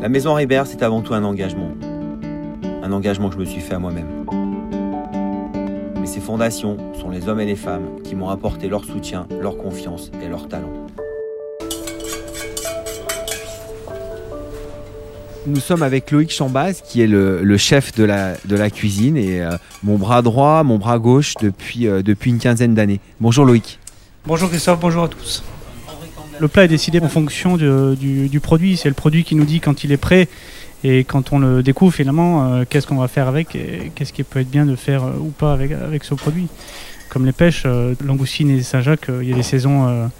La maison Ribert, c'est avant tout un engagement. Un engagement que je me suis fait à moi-même. Mais ces fondations sont les hommes et les femmes qui m'ont apporté leur soutien, leur confiance et leur talent. Nous sommes avec Loïc Chambaz, qui est le, chef de la, de la, cuisine et euh, mon bras droit, mon bras gauche depuis, euh, depuis une quinzaine d'années. Bonjour Loïc. Bonjour Christophe, bonjour à tous. Le plat est décidé en fonction du, produit. C'est le produit qui nous dit quand il est prêt et quand on le découvre finalement, euh, qu'est-ce qu'on va faire avec et qu'est-ce qui peut être bien de faire ou pas avec, ce produit. Comme les pêches, langoustine et Saint-Jacques, il y a des saisons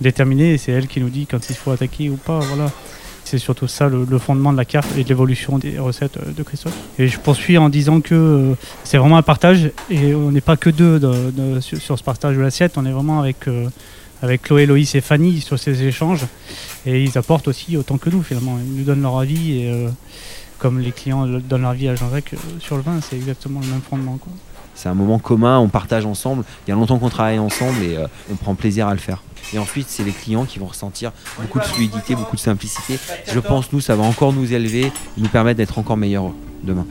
déterminées et c'est elle qui nous dit quand il faut attaquer ou pas. Voilà. C'est surtout ça le, fondement de la carte et de l'évolution des recettes de Christophe. Et je poursuis en disant que euh, c'est vraiment un partage et on n'est pas que deux sur, ce partage de l'assiette, on est vraiment avec, euh, avec Chloé, Loïs et Fanny sur ces échanges et ils apportent aussi autant que nous finalement. Ils nous donnent leur avis et euh, comme les clients donnent leur avis à Jean-Jacques sur le vin, c'est exactement le même fondement. C'est un moment commun, on partage ensemble. Il y a longtemps qu'on travaille ensemble et on prend plaisir à le faire. Et ensuite, c'est les clients qui vont ressentir beaucoup de fluidité, beaucoup de simplicité. Je pense, nous, ça va encore nous élever, nous permettre d'être encore meilleurs demain.